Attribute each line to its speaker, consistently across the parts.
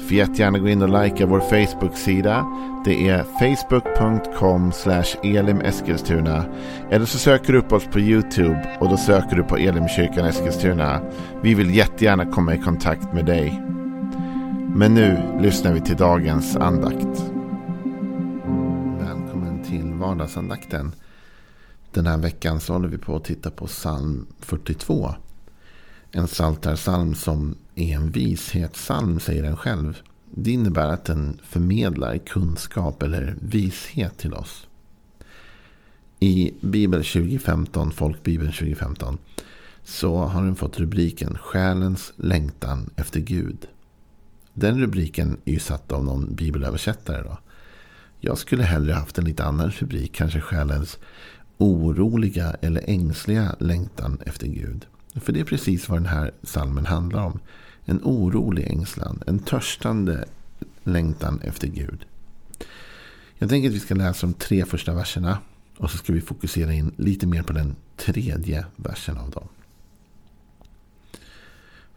Speaker 1: Får jättegärna gå in och likea vår Facebook-sida. Det är facebook.com elimeskilstuna. Eller så söker du upp oss på YouTube och då söker du på Elimkyrkan Eskilstuna. Vi vill jättegärna komma i kontakt med dig. Men nu lyssnar vi till dagens andakt. Välkommen till vardagsandakten. Den här veckan så håller vi på att titta på psalm 42. En saltarsalm som är en vishetssalm säger den själv. Det innebär att den förmedlar kunskap eller vishet till oss. I Bibel 2015, Folkbibeln 2015, så har den fått rubriken Själens längtan efter Gud. Den rubriken är ju satt av någon bibelöversättare. Då. Jag skulle hellre haft en lite annan rubrik, kanske själens oroliga eller ängsliga längtan efter Gud. För det är precis vad den här salmen handlar om. En orolig ängslan, en törstande längtan efter Gud. Jag tänker att vi ska läsa de tre första verserna och så ska vi fokusera in lite mer på den tredje versen av dem.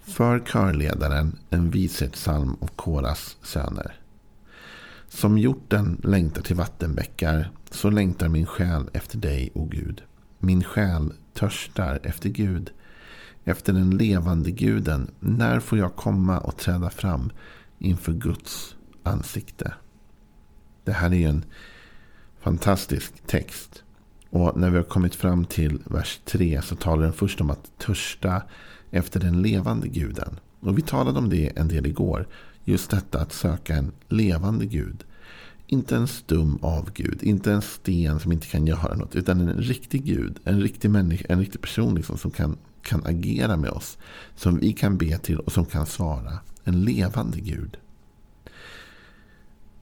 Speaker 1: För körledaren en vishetssalm av Koras söner. Som hjorten längtar till vattenbäckar så längtar min själ efter dig, o Gud. Min själ törstar efter Gud efter den levande guden. När får jag komma och träda fram inför Guds ansikte? Det här är en fantastisk text. Och när vi har kommit fram till vers 3 så talar den först om att törsta efter den levande guden. Och vi talade om det en del igår. Just detta att söka en levande gud. Inte en stum av Gud, inte en sten som inte kan göra något. Utan en riktig Gud, en riktig människa, en riktig person liksom, som kan kan agera med oss. Som vi kan be till och som kan svara. En levande Gud.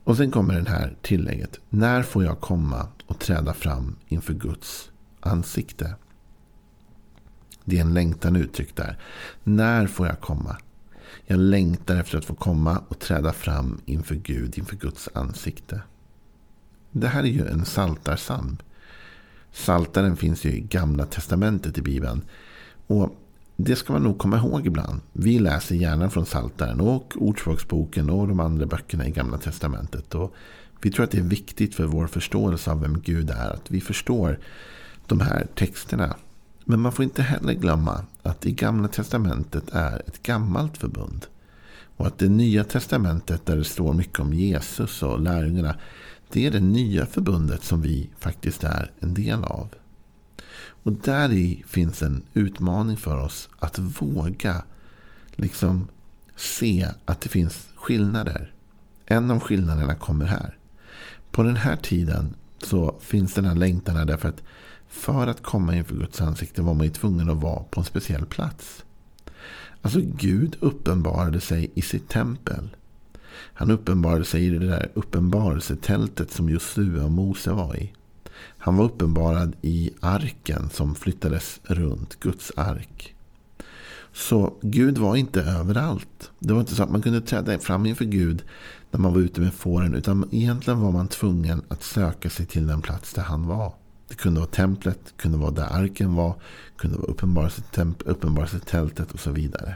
Speaker 1: Och sen kommer det här tillägget. När får jag komma och träda fram inför Guds ansikte? Det är en längtan uttryckt där. När får jag komma? Jag längtar efter att få komma och träda fram inför Gud, inför Guds ansikte. Det här är ju en saltarsalm. Saltaren finns ju i Gamla Testamentet i Bibeln. Och det ska man nog komma ihåg ibland. Vi läser gärna från Saltaren och Ordspråksboken och de andra böckerna i Gamla Testamentet. Och vi tror att det är viktigt för vår förståelse av vem Gud är att vi förstår de här texterna. Men man får inte heller glömma att i Gamla Testamentet är ett gammalt förbund. Och att det nya testamentet där det står mycket om Jesus och lärjungarna. Det är det nya förbundet som vi faktiskt är en del av. Och där i finns en utmaning för oss att våga liksom se att det finns skillnader. En av skillnaderna kommer här. På den här tiden så finns den här längtan därför att för att komma inför Guds ansikte var man ju tvungen att vara på en speciell plats. Alltså Gud uppenbarade sig i sitt tempel. Han uppenbarade sig i det där uppenbarelsetältet som Josua och Mose var i. Han var uppenbarad i arken som flyttades runt, Guds ark. Så Gud var inte överallt. Det var inte så att man kunde träda fram inför Gud när man var ute med fåren. Utan egentligen var man tvungen att söka sig till den plats där han var. Det kunde vara templet, det kunde vara där arken var, det kunde vara uppenbarelsetältet och så vidare.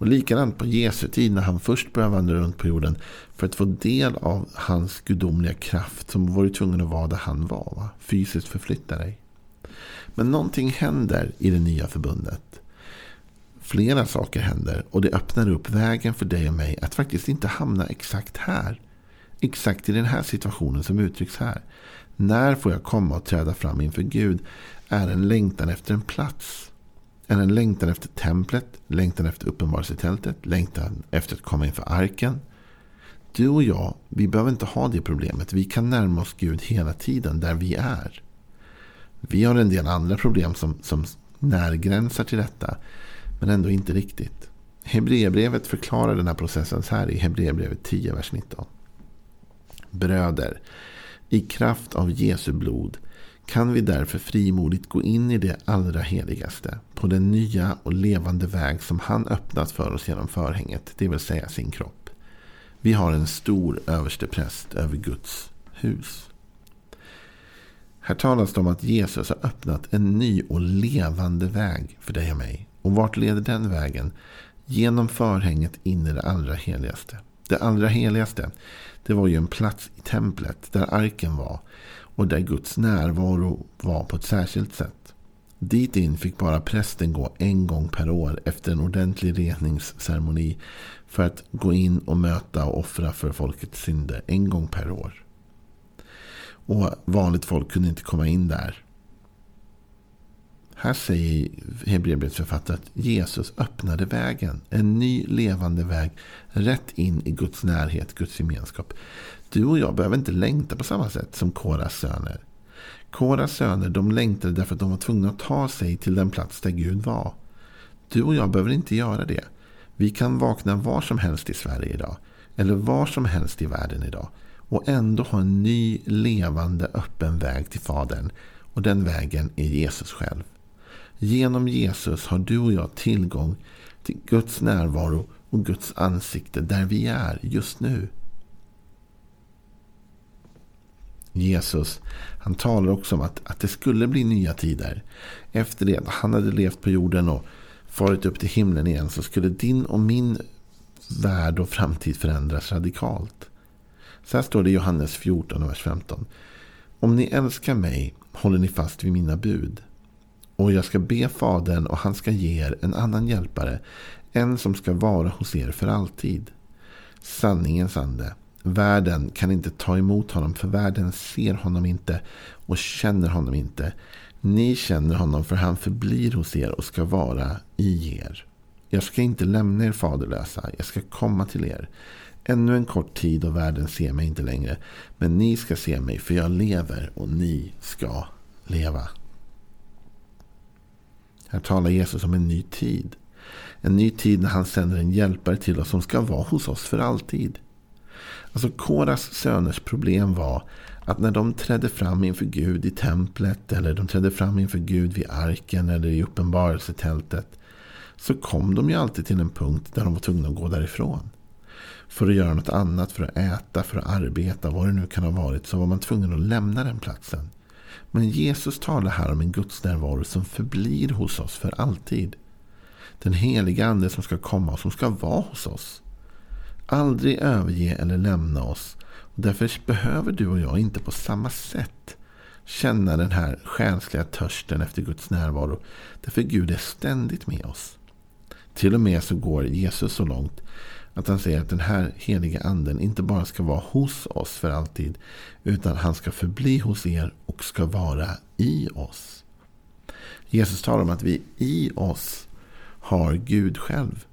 Speaker 1: Och likadant på Jesu tid när han först började vandra runt på jorden. För att få del av hans gudomliga kraft. Som var tvungen att vara där han var. Va? Fysiskt förflytta dig. Men någonting händer i det nya förbundet. Flera saker händer. Och det öppnar upp vägen för dig och mig att faktiskt inte hamna exakt här. Exakt i den här situationen som uttrycks här. När får jag komma och träda fram inför Gud? Är en längtan efter en plats än en längtan efter templet, längtan efter uppenbarelsetältet, längtan efter att komma inför arken. Du och jag, vi behöver inte ha det problemet. Vi kan närma oss Gud hela tiden där vi är. Vi har en del andra problem som, som närgränsar till detta. Men ändå inte riktigt. Hebreerbrevet förklarar den här processen så här i Hebreerbrevet 10, vers 19. Bröder, i kraft av Jesu blod kan vi därför frimodigt gå in i det allra heligaste på den nya och levande väg som han öppnat för oss genom förhänget, det vill säga sin kropp. Vi har en stor överstepräst över Guds hus. Här talas det om att Jesus har öppnat en ny och levande väg för dig och mig. Och vart leder den vägen? Genom förhänget in i det allra heligaste. Det allra heligaste, det var ju en plats i templet där arken var och där Guds närvaro var på ett särskilt sätt. Dit in fick bara prästen gå en gång per år efter en ordentlig reningsceremoni för att gå in och möta och offra för folkets synder en gång per år. Och vanligt folk kunde inte komma in där. Här säger Hebreerbrevets författare att Jesus öppnade vägen. En ny levande väg rätt in i Guds närhet, Guds gemenskap. Du och jag behöver inte längta på samma sätt som Koras söner. Koras söner de längtade därför att de var tvungna att ta sig till den plats där Gud var. Du och jag behöver inte göra det. Vi kan vakna var som helst i Sverige idag. Eller var som helst i världen idag. Och ändå ha en ny levande öppen väg till Fadern. Och den vägen är Jesus själv. Genom Jesus har du och jag tillgång till Guds närvaro och Guds ansikte där vi är just nu. Jesus han talar också om att, att det skulle bli nya tider. Efter det att han hade levt på jorden och farit upp till himlen igen så skulle din och min värld och framtid förändras radikalt. Så här står det i Johannes 14, vers 15. Om ni älskar mig håller ni fast vid mina bud. Och jag ska be Fadern och han ska ge er en annan hjälpare. En som ska vara hos er för alltid. Sanningens ande. Världen kan inte ta emot honom för världen ser honom inte och känner honom inte. Ni känner honom för han förblir hos er och ska vara i er. Jag ska inte lämna er faderlösa, jag ska komma till er. Ännu en kort tid och världen ser mig inte längre. Men ni ska se mig för jag lever och ni ska leva. Här talar Jesus om en ny tid. En ny tid när han sänder en hjälpare till oss som ska vara hos oss för alltid. Alltså Koras söners problem var att när de trädde fram inför Gud i templet eller de trädde fram inför Gud vid arken eller i uppenbarelsetältet så kom de ju alltid till en punkt där de var tvungna att gå därifrån. För att göra något annat, för att äta, för att arbeta, vad det nu kan ha varit, så var man tvungen att lämna den platsen. Men Jesus talar här om en Guds närvaro som förblir hos oss för alltid. Den heliga ande som ska komma och som ska vara hos oss. Aldrig överge eller lämna oss. Och därför behöver du och jag inte på samma sätt känna den här själsliga törsten efter Guds närvaro. Därför Gud är ständigt med oss. Till och med så går Jesus så långt att han säger att den här heliga anden inte bara ska vara hos oss för alltid. Utan han ska förbli hos er och ska vara i oss. Jesus talar om att vi i oss har Gud själv.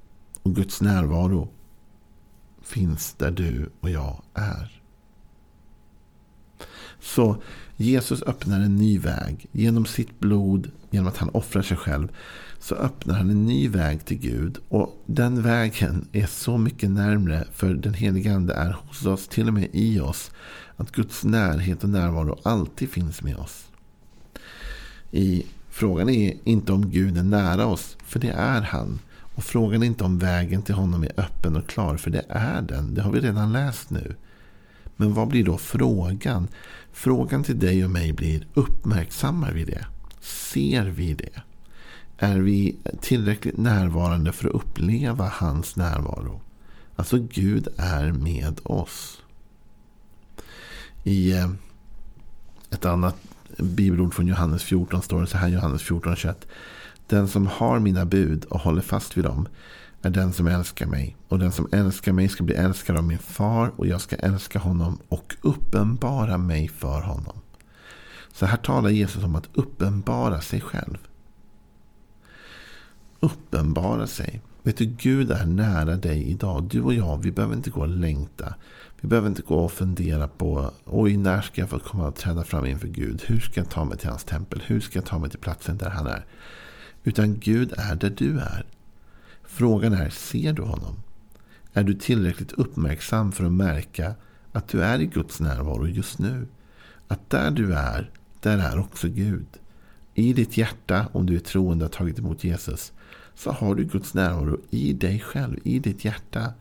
Speaker 1: Och Guds närvaro finns där du och jag är. Så Jesus öppnar en ny väg genom sitt blod, genom att han offrar sig själv så öppnar han en ny väg till Gud. Och den vägen är så mycket närmre för den helige Ande är hos oss, till och med i oss. Att Guds närhet och närvaro alltid finns med oss. I, frågan är inte om Gud är nära oss, för det är han. Och frågan är inte om vägen till honom är öppen och klar, för det är den. Det har vi redan läst nu. Men vad blir då frågan? Frågan till dig och mig blir, uppmärksammar vi det? Ser vi det? Är vi tillräckligt närvarande för att uppleva hans närvaro? Alltså Gud är med oss. I eh, ett annat bibelord från Johannes 14 står det så här, Johannes 14, 21. Den som har mina bud och håller fast vid dem är den som älskar mig. Och den som älskar mig ska bli älskad av min far och jag ska älska honom och uppenbara mig för honom. Så här talar Jesus om att uppenbara sig själv uppenbara sig. Vet du, Gud är nära dig idag. Du och jag, vi behöver inte gå och längta. Vi behöver inte gå och fundera på, oj, när ska jag få komma och träda fram inför Gud? Hur ska jag ta mig till hans tempel? Hur ska jag ta mig till platsen där han är? Utan Gud är där du är. Frågan är, ser du honom? Är du tillräckligt uppmärksam för att märka att du är i Guds närvaro just nu? Att där du är, där är också Gud. I ditt hjärta, om du är troende och har tagit emot Jesus, så har du Guds närvaro i dig själv, i ditt hjärta.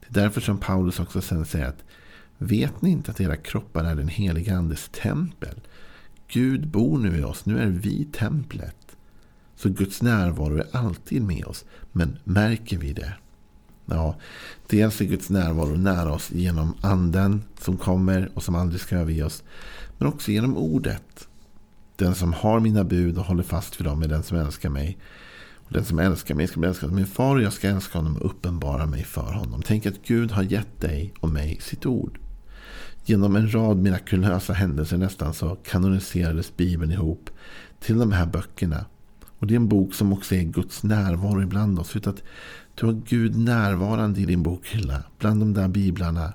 Speaker 1: Det är därför som Paulus också sen säger att vet ni inte att era kroppar är den heliga andes tempel? Gud bor nu i oss, nu är vi templet. Så Guds närvaro är alltid med oss. Men märker vi det? Ja, dels är Guds närvaro nära oss genom anden som kommer och som aldrig ska överge oss. Men också genom ordet. Den som har mina bud och håller fast vid dem är den som älskar mig. Och den som älskar mig ska bli älskad. Min far och jag ska älska honom och uppenbara mig för honom. Tänk att Gud har gett dig och mig sitt ord. Genom en rad mirakulösa händelser nästan så kanoniserades Bibeln ihop till de här böckerna. Och det är en bok som också är Guds närvaro ibland oss. Att du har Gud närvarande i din bokhylla. Bland de där biblarna.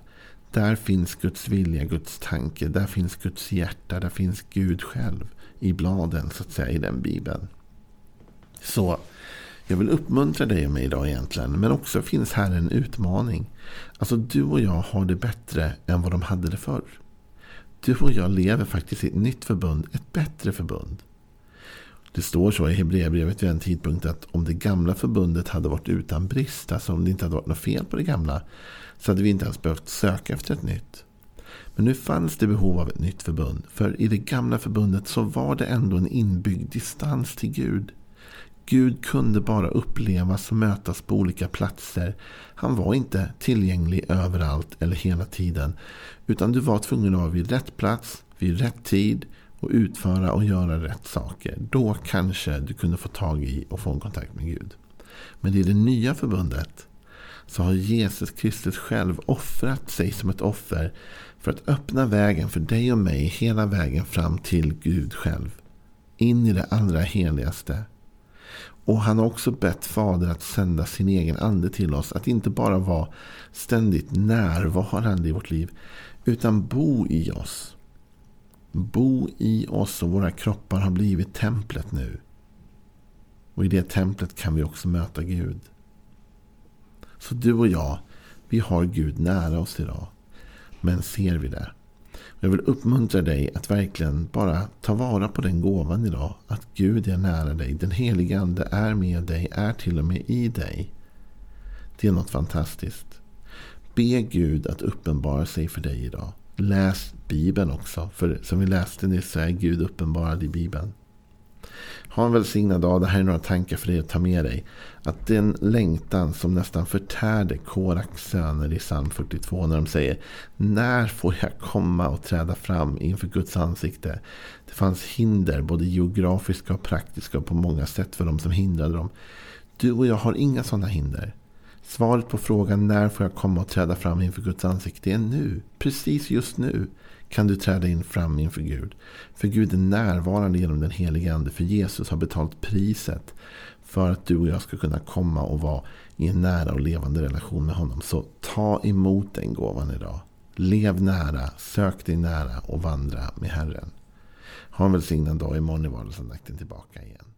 Speaker 1: Där finns Guds vilja, Guds tanke. Där finns Guds hjärta. Där finns Gud själv i bladen så att säga i den bibeln. Så jag vill uppmuntra dig och mig idag egentligen. Men också finns här en utmaning. Alltså du och jag har det bättre än vad de hade det förr. Du och jag lever faktiskt i ett nytt förbund. Ett bättre förbund. Det står så i Hebreerbrevet vid en tidpunkt att om det gamla förbundet hade varit utan brist, alltså om det inte hade varit något fel på det gamla, så hade vi inte ens behövt söka efter ett nytt. Men nu fanns det behov av ett nytt förbund. För i det gamla förbundet så var det ändå en inbyggd distans till Gud. Gud kunde bara upplevas och mötas på olika platser. Han var inte tillgänglig överallt eller hela tiden. Utan du var tvungen att vara vid rätt plats, vid rätt tid och utföra och göra rätt saker. Då kanske du kunde få tag i och få en kontakt med Gud. Men i det nya förbundet så har Jesus Kristus själv offrat sig som ett offer för att öppna vägen för dig och mig hela vägen fram till Gud själv. In i det allra heligaste. Och han har också bett Fader att sända sin egen ande till oss. Att inte bara vara ständigt närvarande i vårt liv. Utan bo i oss. Bo i oss och våra kroppar har blivit templet nu. Och i det templet kan vi också möta Gud. Så du och jag, vi har Gud nära oss idag. Men ser vi det? Jag vill uppmuntra dig att verkligen bara ta vara på den gåvan idag. Att Gud är nära dig. Den helige Ande är med dig, är till och med i dig. Det är något fantastiskt. Be Gud att uppenbara sig för dig idag. Läs Bibeln också. För som vi läste nyss så är Gud uppenbarad i Bibeln. Ha en välsignad dag. Det här är några tankar för dig att ta med dig. Att den längtan som nästan förtärde Koraks söner i psalm 42 när de säger När får jag komma och träda fram inför Guds ansikte? Det fanns hinder, både geografiska och praktiska och på många sätt för de som hindrade dem. Du och jag har inga sådana hinder. Svaret på frågan när får jag komma och träda fram inför Guds ansikte är nu. Precis just nu kan du träda in fram inför Gud. För Gud är närvarande genom den helige Ande. För Jesus har betalt priset för att du och jag ska kunna komma och vara i en nära och levande relation med honom. Så ta emot den gåvan idag. Lev nära, sök dig nära och vandra med Herren. Ha en välsignad dag. Imorgon är vardagsandakten tillbaka igen.